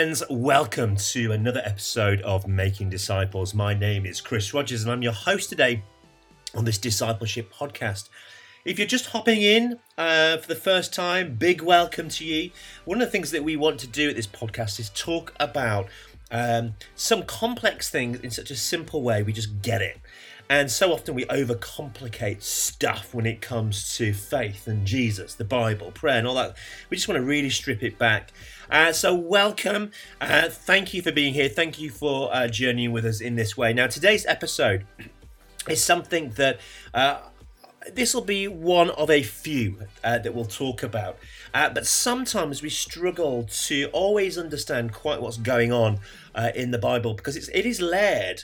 friends. Welcome to another episode of Making Disciples. My name is Chris Rogers, and I'm your host today on this discipleship podcast. If you're just hopping in uh, for the first time, big welcome to you. One of the things that we want to do at this podcast is talk about um, some complex things in such a simple way we just get it. And so often we overcomplicate stuff when it comes to faith and Jesus, the Bible, prayer, and all that. We just want to really strip it back. Uh, so, welcome. Uh, thank you for being here. Thank you for uh, journeying with us in this way. Now, today's episode is something that uh, this will be one of a few uh, that we'll talk about. Uh, but sometimes we struggle to always understand quite what's going on uh, in the Bible because it's, it is layered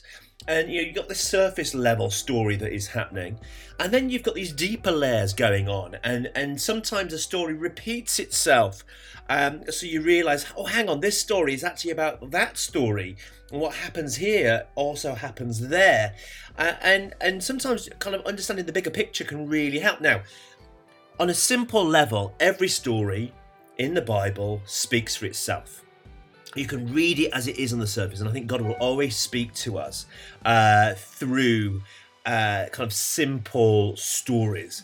and you know, you've got this surface level story that is happening and then you've got these deeper layers going on and and sometimes a story repeats itself. Um, so you realize oh hang on this story is actually about that story and what happens here also happens there. Uh, and and sometimes kind of understanding the bigger picture can really help. Now on a simple level every story in the bible speaks for itself you can read it as it is on the surface, and I think God will always speak to us uh, through uh, kind of simple stories.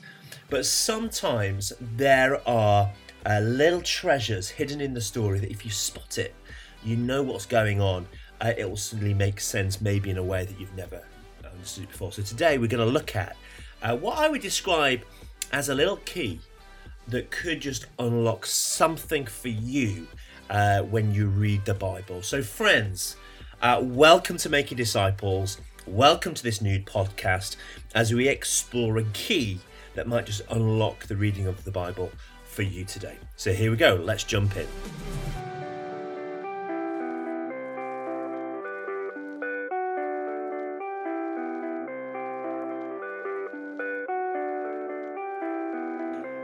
But sometimes there are uh, little treasures hidden in the story that if you spot it, you know what's going on. Uh, it will suddenly make sense, maybe in a way that you've never understood before. So today we're going to look at uh, what I would describe as a little key that could just unlock something for you uh, when you read the Bible. So, friends, uh, welcome to Making Disciples. Welcome to this new podcast as we explore a key that might just unlock the reading of the Bible for you today. So, here we go. Let's jump in.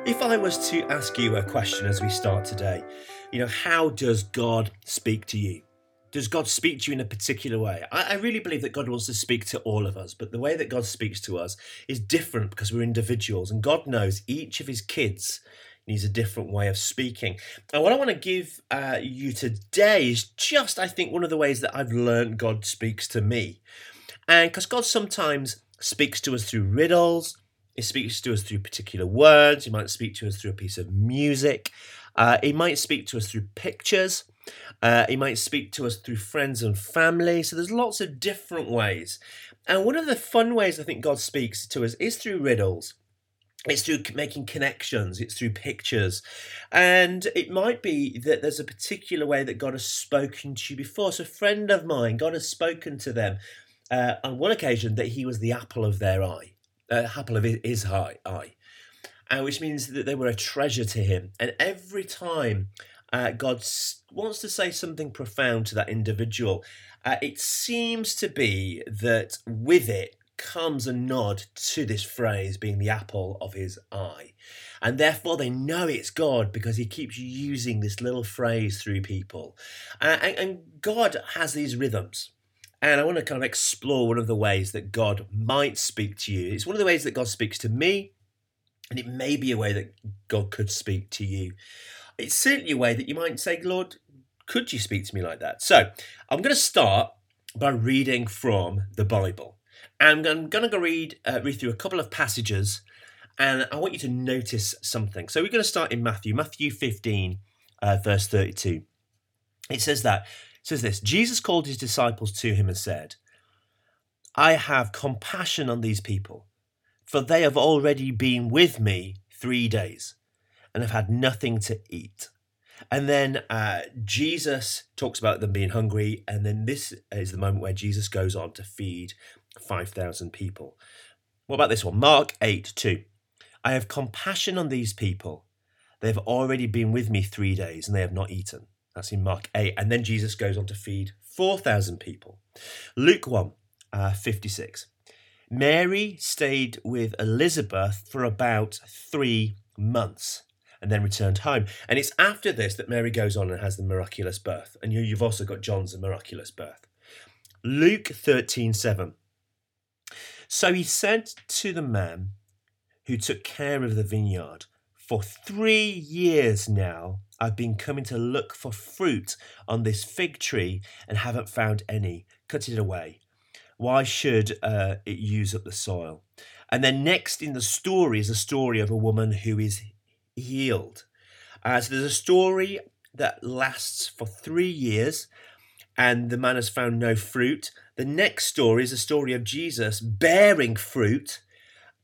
If I was to ask you a question as we start today, you know, how does God speak to you? Does God speak to you in a particular way? I, I, really believe that God wants to speak to all of us, but the way that God speaks to us is different because we're individuals, and God knows each of His kids needs a different way of speaking. And what I want to give uh, you today is just, I think, one of the ways that I've learned God speaks to me. And because God sometimes speaks to us through riddles, he speaks to us through particular words. He might speak to us through a piece of music. Uh, he might speak to us through pictures. Uh, he might speak to us through friends and family. So there's lots of different ways. And one of the fun ways I think God speaks to us is through riddles. It's through making connections, it's through pictures. And it might be that there's a particular way that God has spoken to you before. So, a friend of mine, God has spoken to them uh, on one occasion that he was the apple of their eye uh, apple of his eye. Uh, which means that they were a treasure to him. And every time uh, God wants to say something profound to that individual, uh, it seems to be that with it comes a nod to this phrase being the apple of his eye. And therefore, they know it's God because he keeps using this little phrase through people. Uh, and, and God has these rhythms. And I want to kind of explore one of the ways that God might speak to you. It's one of the ways that God speaks to me, and it may be a way that God could speak to you. It's certainly a way that you might say, Lord, could you speak to me like that? So I'm going to start by reading from the Bible. And I'm going to go read, uh, read through a couple of passages, and I want you to notice something. So we're going to start in Matthew, Matthew 15, uh, verse 32. It says that says this Jesus called his disciples to him and said, I have compassion on these people, for they have already been with me three days and have had nothing to eat. And then uh, Jesus talks about them being hungry, and then this is the moment where Jesus goes on to feed 5,000 people. What about this one? Mark 8 2. I have compassion on these people. They have already been with me three days and they have not eaten. That's in Mark 8. And then Jesus goes on to feed 4,000 people. Luke 1, uh, 56. Mary stayed with Elizabeth for about three months and then returned home. And it's after this that Mary goes on and has the miraculous birth. And you, you've also got John's miraculous birth. Luke 13, 7. So he said to the man who took care of the vineyard, For three years now, I've been coming to look for fruit on this fig tree and haven't found any. Cut it away. Why should uh, it use up the soil? And then next in the story is a story of a woman who is healed. Uh, so there's a story that lasts for three years and the man has found no fruit. The next story is a story of Jesus bearing fruit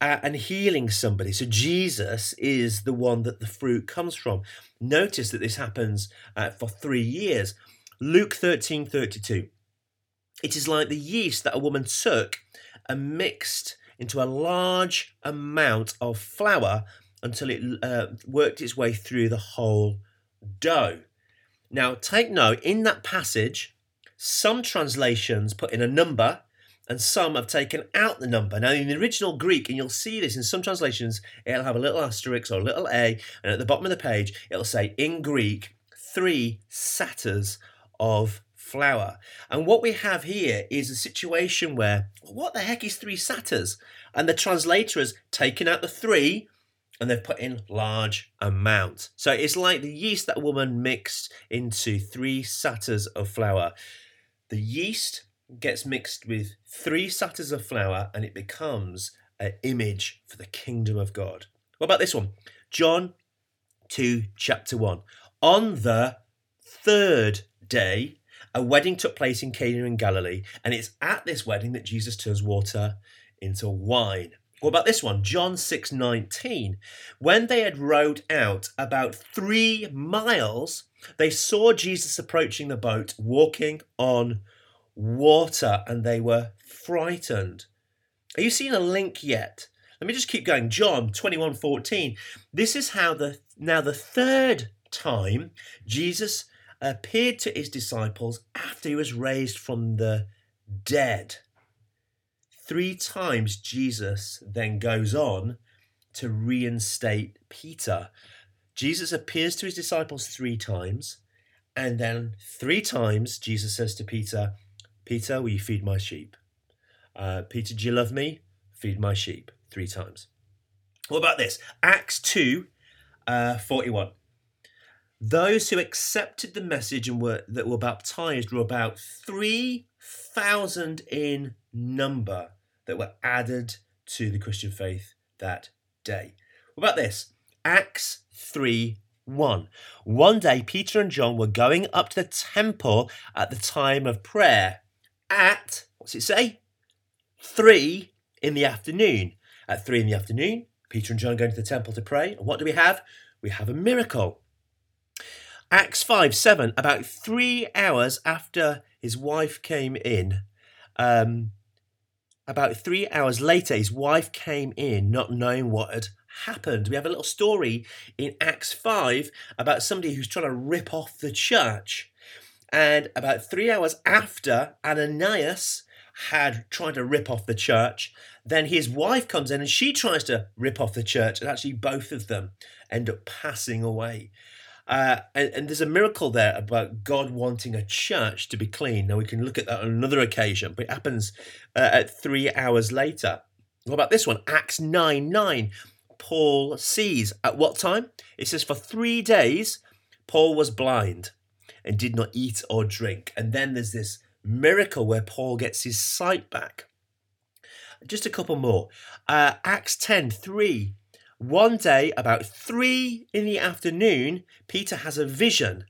uh, and healing somebody. So Jesus is the one that the fruit comes from. Notice that this happens uh, for three years. Luke 13 32. It is like the yeast that a woman took and mixed into a large amount of flour until it uh, worked its way through the whole dough. Now, take note in that passage, some translations put in a number and some have taken out the number. Now, in the original Greek, and you'll see this in some translations, it'll have a little asterisk or a little a, and at the bottom of the page, it'll say in Greek, three setters of flour. And what we have here is a situation where, what the heck is three setters? And the translator has taken out the three and they've put in large amount. So it's like the yeast that woman mixed into three setters of flour. The yeast gets mixed with three setters of flour and it becomes an image for the kingdom of God. What about this one? John 2, chapter 1. On the third day, a wedding took place in Cana in Galilee, and it's at this wedding that Jesus turns water into wine. What about this one? John 6 19. When they had rowed out about three miles, they saw Jesus approaching the boat, walking on water, and they were frightened. Are you seeing a link yet? Let me just keep going. John 21 14. This is how the now the third time Jesus appeared to his disciples after he was raised from the dead. Three times Jesus then goes on to reinstate Peter. Jesus appears to his disciples three times, and then three times Jesus says to Peter, Peter, will you feed my sheep? Uh, Peter, do you love me? Feed my sheep. Three times. What about this? Acts 2 uh, 41. Those who accepted the message and were that were baptized were about 3,000 in number that were added to the Christian faith that day. What about this? Acts 3 1. One day, Peter and John were going up to the temple at the time of prayer at, what's it say? 3 in the afternoon. At 3 in the afternoon, Peter and John go to the temple to pray. And what do we have? We have a miracle. Acts 5 7, about three hours after his wife came in, um, about three hours later, his wife came in not knowing what had happened. We have a little story in Acts 5 about somebody who's trying to rip off the church. And about three hours after Ananias had tried to rip off the church, then his wife comes in and she tries to rip off the church, and actually both of them end up passing away. Uh, and, and, there's a miracle there about God wanting a church to be clean. Now, we can look at that on another occasion, but it happens uh, at three hours later. What about this one? Acts 9 9. Paul sees at what time? It says, For three days, Paul was blind and did not eat or drink. And then there's this miracle where Paul gets his sight back. Just a couple more. Uh, Acts 10 3. One day, about three in the afternoon, Peter has a vision.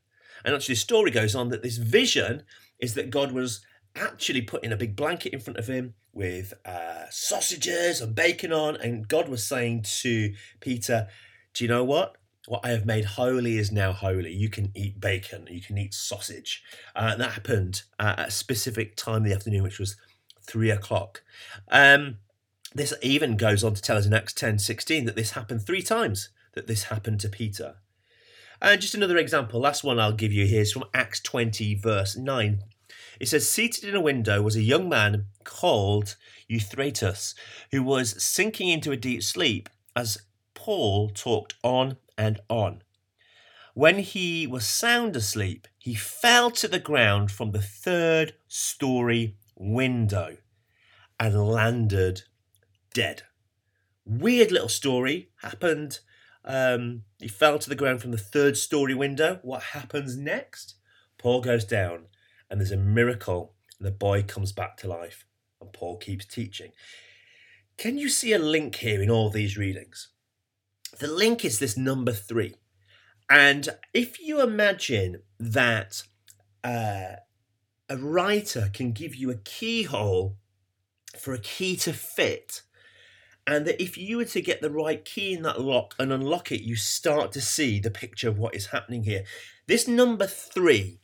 And actually, the story goes on that this vision is that God was actually putting a big blanket in front of him with uh, sausages and bacon on. And God was saying to Peter, Do you know what? What I have made holy is now holy. You can eat bacon, you can eat sausage. Uh, that happened at a specific time in the afternoon, which was three o'clock. Um, this even goes on to tell us in Acts 10 16 that this happened three times, that this happened to Peter. And just another example, last one I'll give you here is from Acts 20, verse 9. It says, Seated in a window was a young man called Euphratus, who was sinking into a deep sleep as Paul talked on and on. When he was sound asleep, he fell to the ground from the third story window and landed dead. Weird little story happened Um, he fell to the ground from the third story window. What happens next? Paul goes down, and there's a miracle, and the boy comes back to life, and Paul keeps teaching. Can you see a link here in all these readings? The link is this number three. And if you imagine that uh, a writer can give you a keyhole for a key to fit, and that if you were to get the right key in that lock and unlock it, you start to see the picture of what is happening here. This number three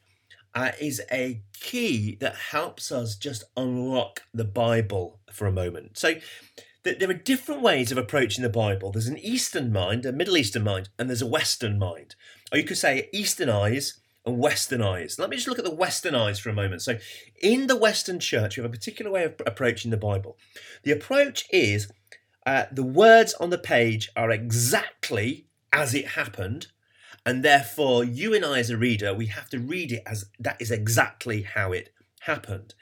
uh, is a key that helps us just unlock the Bible for a moment. So, there are different ways of approaching the Bible. There's an Eastern mind, a Middle Eastern mind, and there's a Western mind. Or you could say Eastern eyes and Western eyes. Let me just look at the Western eyes for a moment. So, in the Western church, we have a particular way of approaching the Bible. The approach is uh, the words on the page are exactly as it happened, and therefore, you and I, as a reader, we have to read it as that is exactly how it happened.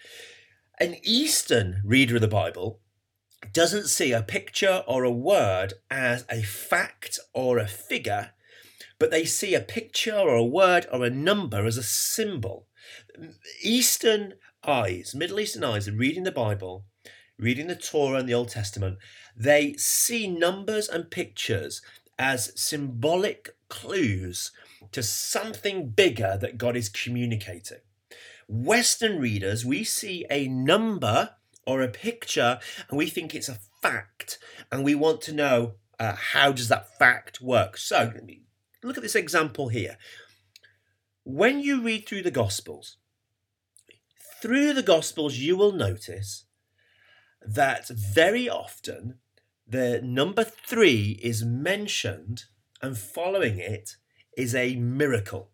An Eastern reader of the Bible doesn't see a picture or a word as a fact or a figure, but they see a picture or a word or a number as a symbol. Eastern eyes, Middle Eastern eyes, reading the Bible, reading the Torah and the Old Testament, they see numbers and pictures as symbolic clues to something bigger that God is communicating. Western readers, we see a number or a picture and we think it's a fact and we want to know uh, how does that fact work? So look at this example here. When you read through the gospels through the gospels you will notice that very often the number three is mentioned and following it is a miracle.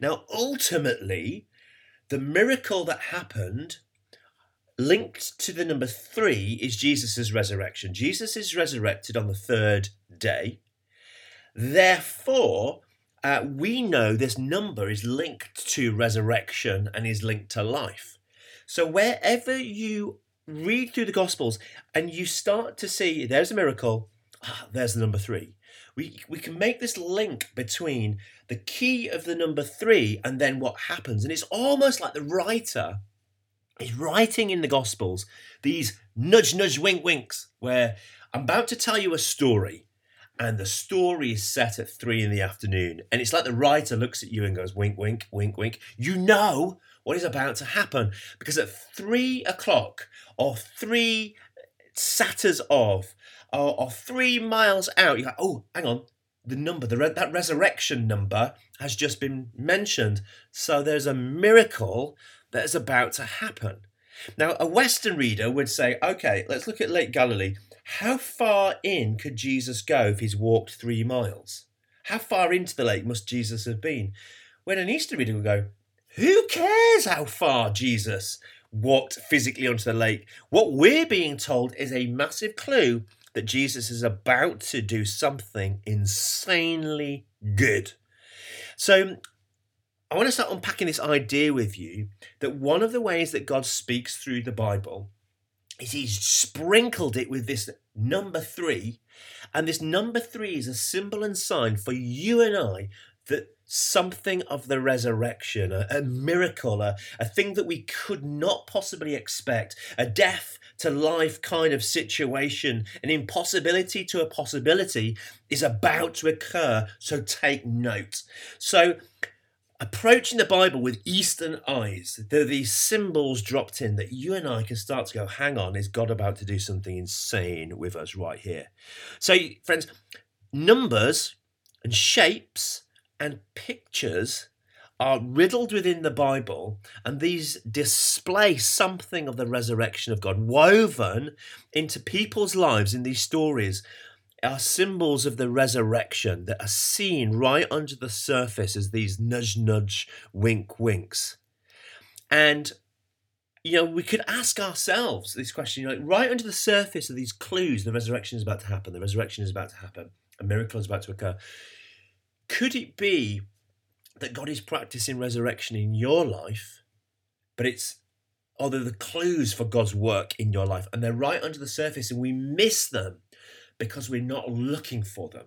Now ultimately the miracle that happened linked to the number three is Jesus' resurrection. Jesus is resurrected on the third day. Therefore, uh, we know this number is linked to resurrection and is linked to life. So wherever you read through the Gospels and you start to see there's a miracle, ah, there's the number three. We, we can make this link between the key of the number three and then what happens. And it's almost like the writer is writing in the Gospels these nudge, nudge, wink, winks, where I'm about to tell you a story, and the story is set at three in the afternoon. And it's like the writer looks at you and goes, wink, wink, wink, wink. You know what is about to happen because at three o'clock or three satters of or, or three miles out, you're like, oh, hang on, the number, the that resurrection number has just been mentioned. So there's a miracle that is about to happen. Now, a Western reader would say, okay, let's look at Lake Galilee. How far in could Jesus go if he's walked three miles? How far into the lake must Jesus have been? When an Eastern reader would go, who cares how far Jesus walked physically onto the lake? What we're being told is a massive clue that Jesus is about to do something insanely good. So I want to start unpacking this idea with you that one of the ways that God speaks through the Bible is He's sprinkled it with this number three. And this number three is a symbol and sign for you and I that something of the resurrection, a, a miracle, a, a thing that we could not possibly expect, a death to life kind of situation, an impossibility to a possibility is about to occur. So take note. So approaching the Bible with Eastern eyes, there are these symbols dropped in that you and I can start to go, hang on, is God about to do something insane with us right here? So, friends, numbers and shapes and pictures are riddled within the Bible, and these display something of the resurrection of God woven into people's lives in these stories are symbols of the resurrection that are seen right under the surface as these nudge, nudge, wink, winks. And, you know, we could ask ourselves this question, you know, right under the surface of these clues, the resurrection is about to happen, the resurrection is about to happen, a miracle is about to occur. Could it be that God is practicing resurrection in your life, but it's they're the clues for God's work in your life, and they're right under the surface, and we miss them because we're not looking for them.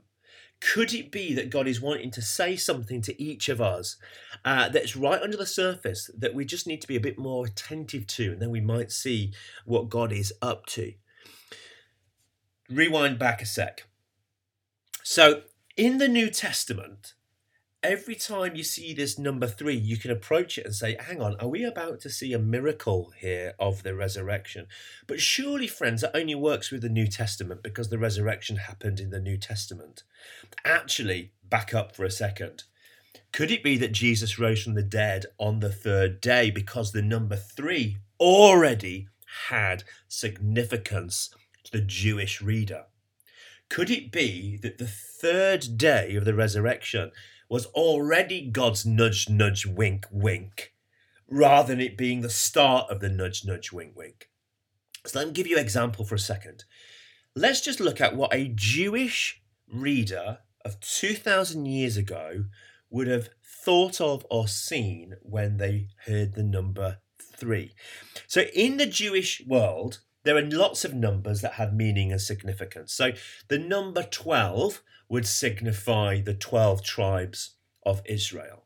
Could it be that God is wanting to say something to each of us uh, that's right under the surface that we just need to be a bit more attentive to, and then we might see what God is up to? Rewind back a sec. So, in the New Testament, every time you see this number three, you can approach it and say, hang on, are we about to see a miracle here of the resurrection? But surely, friends, that only works with the New Testament because the resurrection happened in the New Testament. Actually, back up for a second. Could it be that Jesus rose from the dead on the third day because the number three already had significance to the Jewish reader? Could it be that the third day of the resurrection was already God's nudge, nudge, wink, wink, rather than it being the start of the nudge, nudge, wink, wink. So let me give you an example for a second. Let's just look at what a Jewish reader of 2,000 years ago would have thought of or seen when they heard the number three. So, in the Jewish world, there are lots of numbers that have meaning and significance. So, the number 12 would signify the 12 tribes of Israel.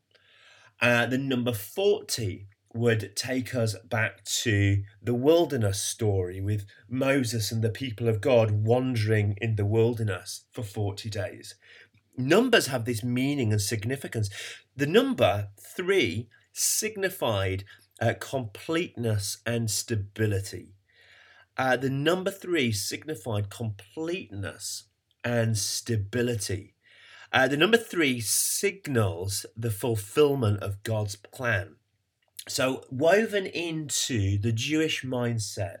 Uh, the number 40 would take us back to the wilderness story with Moses and the people of God wandering in the wilderness for 40 days. Numbers have this meaning and significance. The number three signified uh, completeness and stability. Uh, the number three signified completeness and stability. Uh, the number three signals the fulfillment of God's plan. So, woven into the Jewish mindset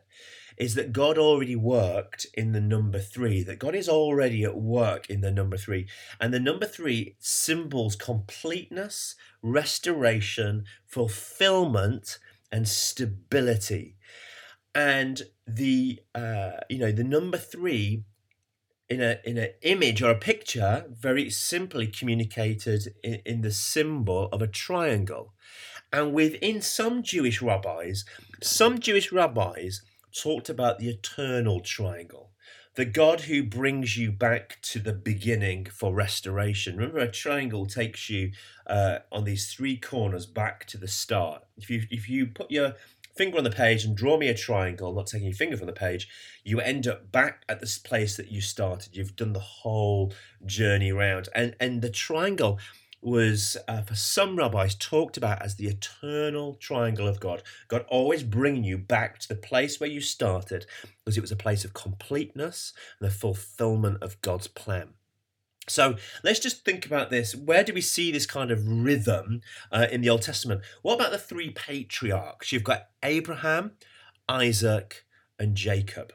is that God already worked in the number three, that God is already at work in the number three. And the number three symbols completeness, restoration, fulfillment, and stability. And the uh, you know the number three in a in an image or a picture very simply communicated in, in the symbol of a triangle and within some jewish rabbis some jewish rabbis talked about the eternal triangle the God who brings you back to the beginning for restoration. Remember, a triangle takes you uh, on these three corners back to the start. If you if you put your finger on the page and draw me a triangle, not taking your finger from the page, you end up back at this place that you started. You've done the whole journey around. And, and the triangle was, uh, for some rabbis, talked about as the eternal triangle of God. God always bringing you back to the place where you started because it was a place of completeness and the fulfillment of God's plan. So let's just think about this. Where do we see this kind of rhythm uh, in the Old Testament? What about the three patriarchs? You've got Abraham, Isaac, and Jacob.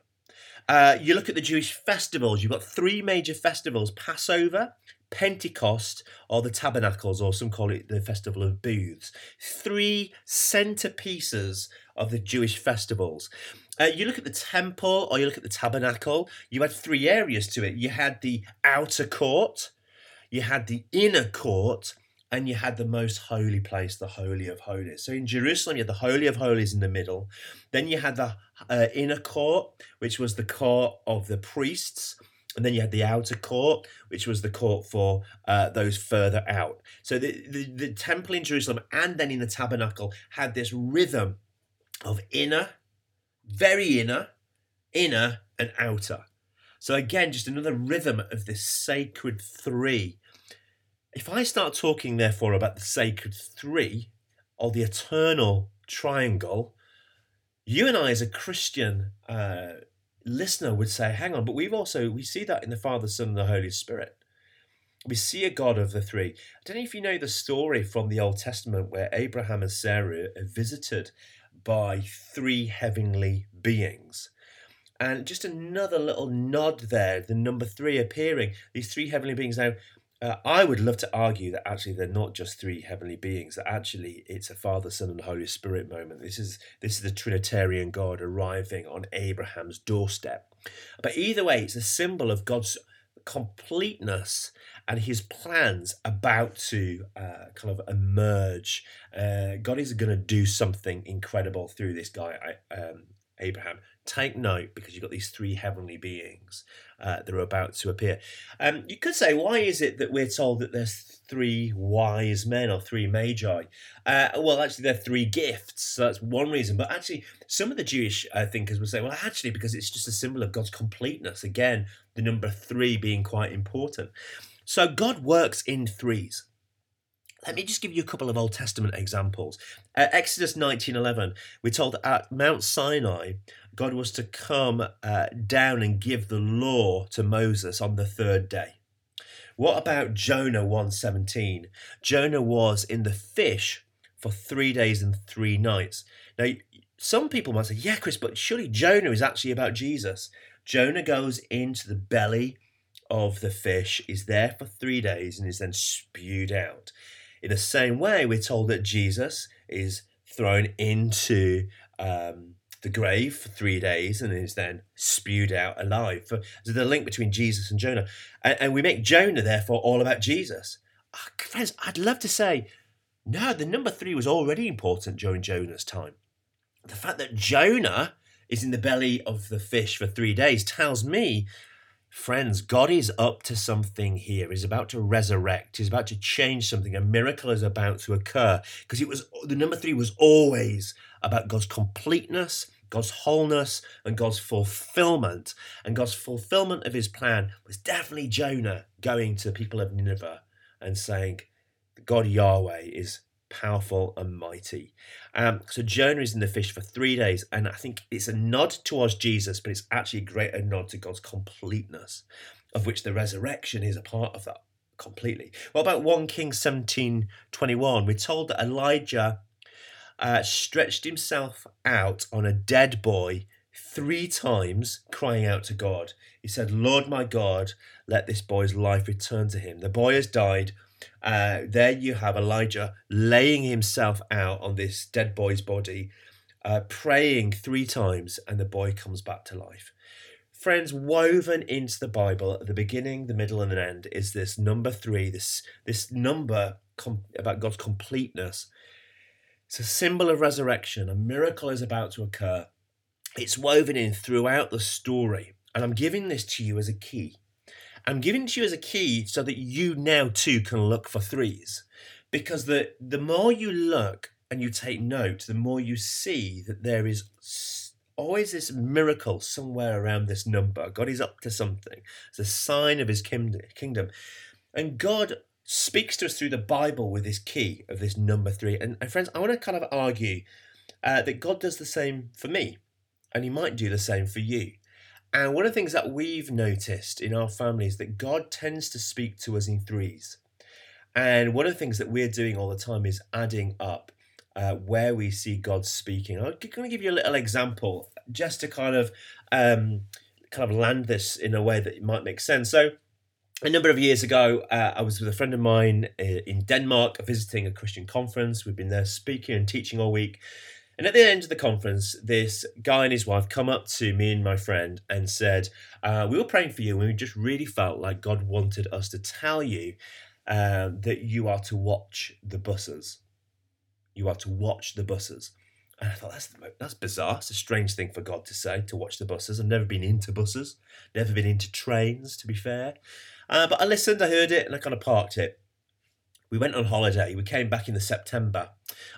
Uh, you look at the Jewish festivals, you've got three major festivals Passover, Pentecost, or the Tabernacles, or some call it the Festival of Booths. Three centerpieces of the Jewish festivals. Uh, you look at the temple or you look at the tabernacle, you had three areas to it. You had the outer court, you had the inner court, and you had the most holy place, the Holy of Holies. So in Jerusalem, you had the Holy of Holies in the middle. Then you had the uh, inner court, which was the court of the priests. And then you had the outer court, which was the court for uh, those further out. So the, the, the temple in Jerusalem and then in the tabernacle had this rhythm of inner very inner, inner, and outer. So again, just another rhythm of this sacred three. If I start talking, therefore, about the sacred three or the eternal triangle, you and I, as a Christian uh, listener, would say, "Hang on!" But we've also we see that in the Father, Son, and the Holy Spirit. We see a God of the three. I don't know if you know the story from the Old Testament where Abraham and Sarah are visited by three heavenly beings. And just another little nod there, the number three appearing, these three heavenly beings. Now, uh, I would love to argue that actually they're not just three heavenly beings. That actually it's a Father, Son, and Holy Spirit moment. This is this is the Trinitarian God arriving on Abraham's doorstep. But either way, it's a symbol of God's completeness and his plans about to uh, kind of emerge. Uh, God is going to do something incredible through this guy, um, Abraham. take note because you've got these three heavenly beings uh, that are about to appear. Um, you could say, why is it that we're told that there's three wise men or three magi? Uh, well, actually, they're three gifts. So that's one reason. But actually, some of the Jewish uh, thinkers would say, well, actually, because it's just a symbol of God's completeness. Again, the number three being quite important. So God works in threes. Let me just give you a couple of Old Testament examples. Uh, Exodus 19:11, we're told at Mount Sinai, God was to come uh, down and give the law to Moses on the third day. What about Jonah 1:17? Jonah was in the fish for 3 days and 3 nights. Now, some people might say, "Yeah, Chris, but surely Jonah is actually about Jesus." Jonah goes into the belly of the fish, is there for 3 days and is then spewed out. In the same way, we're told that Jesus is thrown into um, the grave for three days and is then spewed out alive. So the link between Jesus and Jonah. And, and we make Jonah, therefore, all about Jesus. Oh, friends, I'd love to say, no, the number three was already important during Jonah's time. The fact that Jonah is in the belly of the fish for three days tells me Friends, God is up to something here. He's about to resurrect. He's about to change something. A miracle is about to occur because it was the number three was always about God's completeness, God's wholeness, and God's fulfillment. And God's fulfillment of his plan was definitely Jonah going to the people of Nineveh and saying, God Yahweh is powerful and mighty. Um, so Jonah is in the fish for three days, and I think it's a nod towards Jesus, but it's actually a greater nod to God's completeness, of which the resurrection is a part of that completely. What about 1 Kings 17 21? We're told that Elijah uh, stretched himself out on a dead boy three times, crying out to God. He said, Lord my God, let this boy's life return to him. The boy has died uh, there you have Elijah laying himself out on this dead boy's body, uh, praying three times, and the boy comes back to life. Friends, woven into the Bible at the beginning, the middle, and the end is this number three, this, this number com- about God's completeness. It's a symbol of resurrection. A miracle is about to occur. It's woven in throughout the story. And I'm giving this to you as a key. I'm giving it to you as a key so that you now too can look for threes. Because the, the more you look and you take note, the more you see that there is always this miracle somewhere around this number. God is up to something. It's a sign of his kingdom. And God speaks to us through the Bible with this key of this number three. And, and friends, I want to kind of argue uh, that God does the same for me, and he might do the same for you. And one of the things that we've noticed in our family is that God tends to speak to us in threes. And one of the things that we're doing all the time is adding up uh, where we see God speaking. I'm going to give you a little example just to kind of um, kind of land this in a way that might make sense. So, a number of years ago, uh, I was with a friend of mine uh, in Denmark visiting a Christian conference. We've been there speaking and teaching all week. And at the end of the conference, this guy and his wife come up to me and my friend and said, uh, We were praying for you, and we just really felt like God wanted us to tell you uh, that you are to watch the buses. You are to watch the buses. And I thought that's that's bizarre. It's a strange thing for God to say to watch the buses. I've never been into buses, never been into trains. To be fair, uh, but I listened, I heard it, and I kind of parked it we went on holiday. We came back in the September.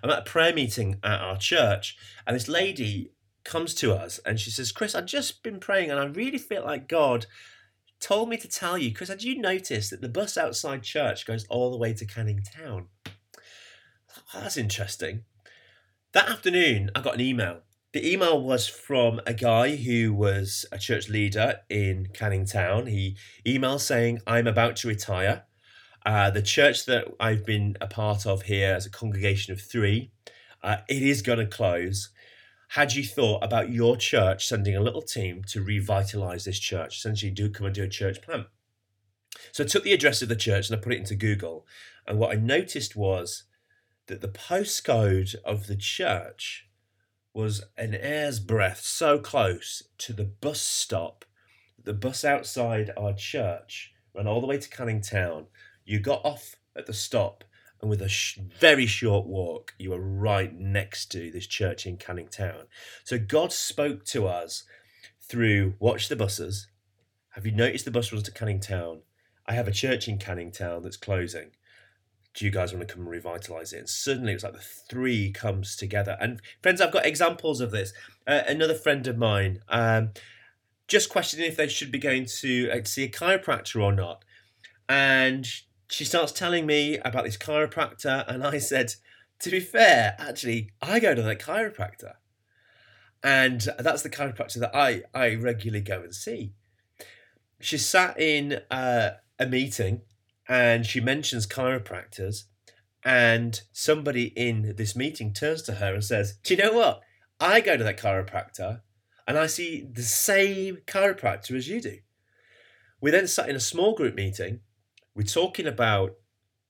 I'm at a prayer meeting at our church, and this lady comes to us and she says, Chris, I've just been praying and I really feel like God told me to tell you, Chris, had you noticed that the bus outside church goes all the way to Canning Town? Oh, that's interesting. That afternoon, I got an email. The email was from a guy who was a church leader in Canning Town. He emailed saying, I'm about to retire. Uh, the church that I've been a part of here as a congregation of three, uh, it is going to close. Had you thought about your church sending a little team to revitalize this church? Essentially, do come and do a church plant. So I took the address of the church and I put it into Google. And what I noticed was that the postcode of the church was an air's breadth so close to the bus stop, the bus outside our church ran all the way to Canning Town you got off at the stop, and with a sh- very short walk, you were right next to this church in Canning Town. So God spoke to us through Watch the Buses. Have you noticed the bus runs to Canning Town? I have a church in Canning Town that's closing. Do you guys want to come and revitalize it? And suddenly it's like the three comes together. And friends, I've got examples of this. Uh, another friend of mine um, just questioning if they should be going to uh, see a chiropractor or not. And she starts telling me about this chiropractor. And I said, to be fair, actually, I go to that chiropractor. And that's the chiropractor that I, I regularly go and see. She sat in uh, a meeting and she mentions chiropractors. And somebody in this meeting turns to her and says, Do you know what? I go to that chiropractor and I see the same chiropractor as you do. We then sat in a small group meeting. We're talking about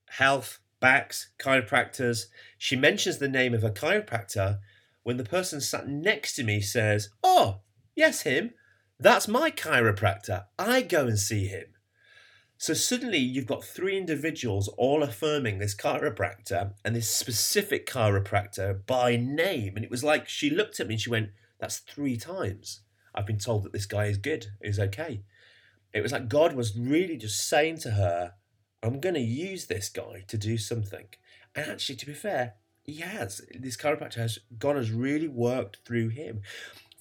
health, backs, chiropractors. She mentions the name of a chiropractor when the person sat next to me says, Oh, yes, him. That's my chiropractor. I go and see him. So suddenly you've got three individuals all affirming this chiropractor and this specific chiropractor by name. And it was like she looked at me and she went, That's three times. I've been told that this guy is good, is okay. It was like God was really just saying to her, I'm going to use this guy to do something. And actually, to be fair, he has. This chiropractor has, God has really worked through him.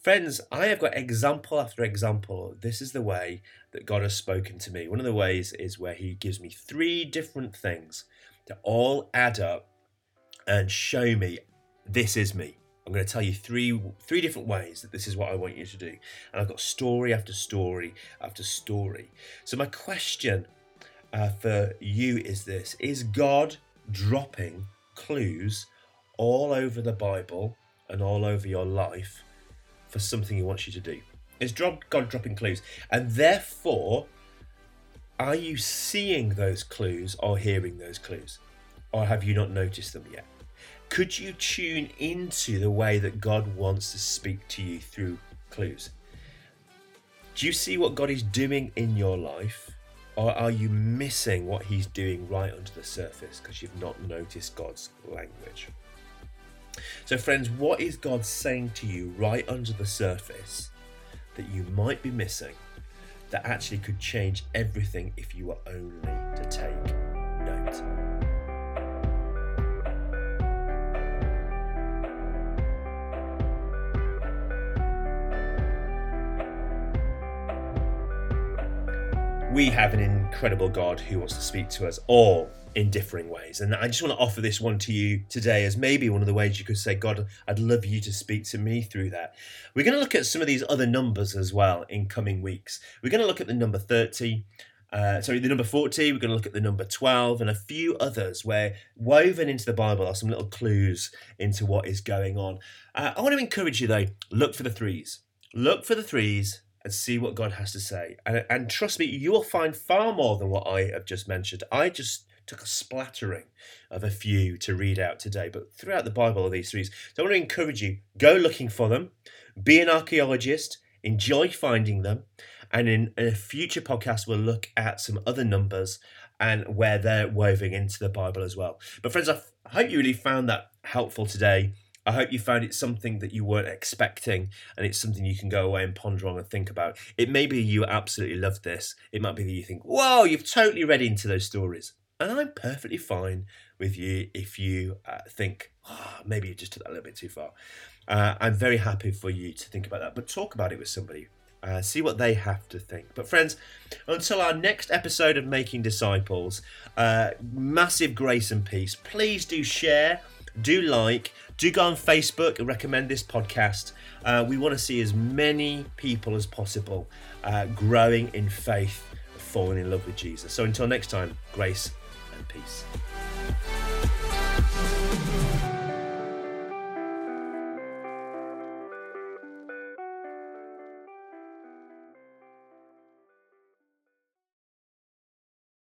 Friends, I have got example after example. This is the way that God has spoken to me. One of the ways is where He gives me three different things that all add up and show me this is me. I'm going to tell you three three different ways that this is what I want you to do. And I've got story after story after story. So my question uh, for you is this Is God dropping clues all over the Bible and all over your life for something He wants you to do? Is God dropping clues? And therefore, are you seeing those clues or hearing those clues? Or have you not noticed them yet? Could you tune into the way that God wants to speak to you through clues? Do you see what God is doing in your life? Or are you missing what he's doing right under the surface because you've not noticed God's language? So, friends, what is God saying to you right under the surface that you might be missing that actually could change everything if you were only to take note? We have an incredible God who wants to speak to us all in differing ways. And I just want to offer this one to you today as maybe one of the ways you could say, God, I'd love you to speak to me through that. We're going to look at some of these other numbers as well in coming weeks. We're going to look at the number 30. Uh, sorry, the number 40, we're going to look at the number 12 and a few others where woven into the Bible are some little clues into what is going on. Uh, I want to encourage you though, look for the threes. Look for the threes and see what God has to say. And, and trust me, you will find far more than what I have just mentioned. I just took a splattering of a few to read out today, but throughout the Bible are these threes. So I want to encourage you go looking for them, be an archaeologist, enjoy finding them. And in, a future podcast, we'll look at some other numbers and where they're woven into the Bible as well. But, friends, I hope you really found that helpful today. I hope you found it something that you weren't expecting and it's something you can go away and ponder on and think about. It may be you absolutely love this. It might be that you think, whoa, you've totally read into those stories. And I'm perfectly fine with you if you uh, think, oh, maybe you just took that a little bit too far. Uh, I'm very happy for you to think about that, but talk about it with somebody. Uh, see what they have to think. But, friends, until our next episode of Making Disciples, uh, massive grace and peace. Please do share do like, do go on Facebook and recommend this podcast. Uh, we want to see as many people as possible uh, growing in faith, falling in love with Jesus. So until next time, grace and peace.